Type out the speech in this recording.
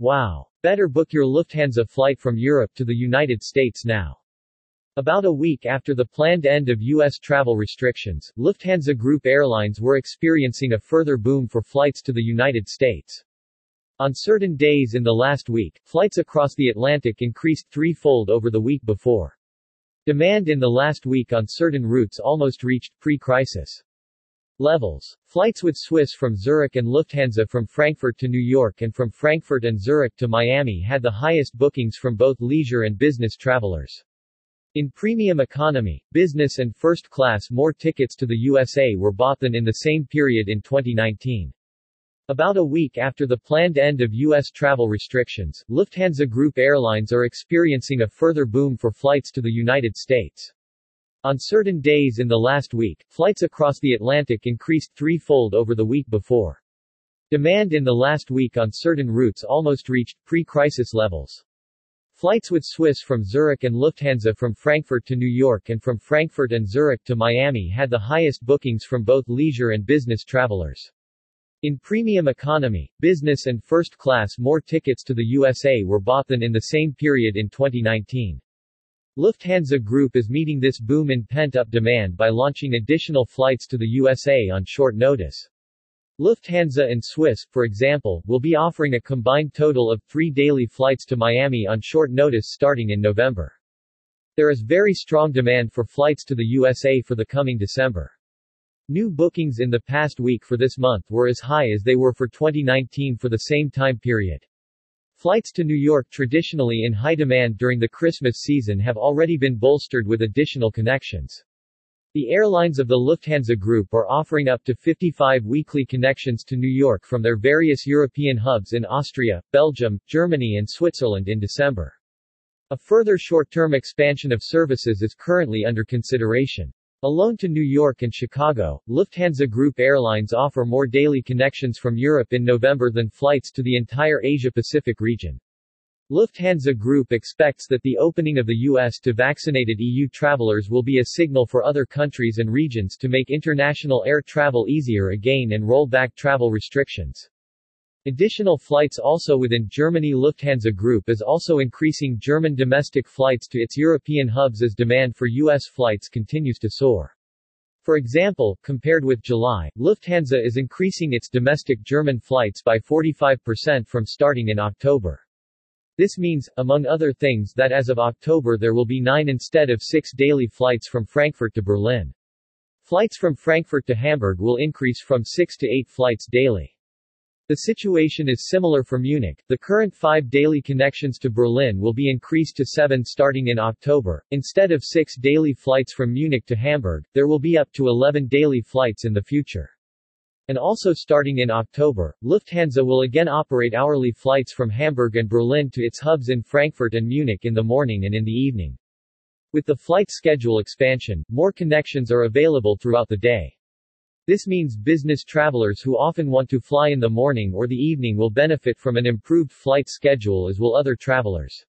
Wow! Better book your Lufthansa flight from Europe to the United States now. About a week after the planned end of U.S. travel restrictions, Lufthansa Group airlines were experiencing a further boom for flights to the United States. On certain days in the last week, flights across the Atlantic increased threefold over the week before. Demand in the last week on certain routes almost reached pre-crisis levels. Flights with Swiss from Zurich and Lufthansa from Frankfurt to New York and from Frankfurt and Zurich to Miami had the highest bookings from both leisure and business travelers. In premium economy, business and first class more tickets to the USA were bought than in the same period in 2019. About a week after the planned end of U.S. travel restrictions, Lufthansa Group airlines are experiencing a further boom for flights to the United States. On certain days in the last week, flights across the Atlantic increased threefold over the week before. Demand in the last week on certain routes almost reached pre-crisis levels. Flights with Swiss from Zurich and Lufthansa from Frankfurt to New York and from Frankfurt and Zurich to Miami had the highest bookings from both leisure and business travelers. In premium economy, business and first class more tickets to the USA were bought than in the same period in 2019. Lufthansa Group is meeting this boom in pent-up demand by launching additional flights to the USA on short notice. Lufthansa and Swiss, for example, will be offering a combined total of three daily flights to Miami on short notice starting in November. There is very strong demand for flights to the USA for the coming December. New bookings in the past week for this month were as high as they were for 2019 for the same time period. Flights to New York traditionally in high demand during the Christmas season have already been bolstered with additional connections. The airlines of the Lufthansa Group are offering up to 55 weekly connections to New York from their various European hubs in Austria, Belgium, Germany and Switzerland in December. A further short-term expansion of services is currently under consideration. Alone to New York and Chicago, Lufthansa Group airlines offer more daily connections from Europe in November than flights to the entire Asia-Pacific region. Lufthansa Group expects that the opening of the U.S. to vaccinated EU travelers will be a signal for other countries and regions to make international air travel easier again and roll back travel restrictions. Additional flights also within Germany Lufthansa Group is also increasing German domestic flights to its European hubs as demand for U.S. flights continues to soar. For example, compared with July, Lufthansa is increasing its domestic German flights by 45% from starting in October. This means, among other things that as of October there will be nine instead of six daily flights from Frankfurt to Berlin. Flights from Frankfurt to Hamburg will increase from six to eight flights daily. The situation is similar for Munich. The current five daily connections to Berlin will be increased to seven starting in October. Instead of six daily flights from Munich to Hamburg, there will be up to 11 daily flights in the future. And also starting in October, Lufthansa will again operate hourly flights from Hamburg and Berlin to its hubs in Frankfurt and Munich in the morning and in the evening. With the flight schedule expansion, more connections are available throughout the day. This means business travelers who often want to fly in the morning or the evening will benefit from an improved flight schedule as will other travelers.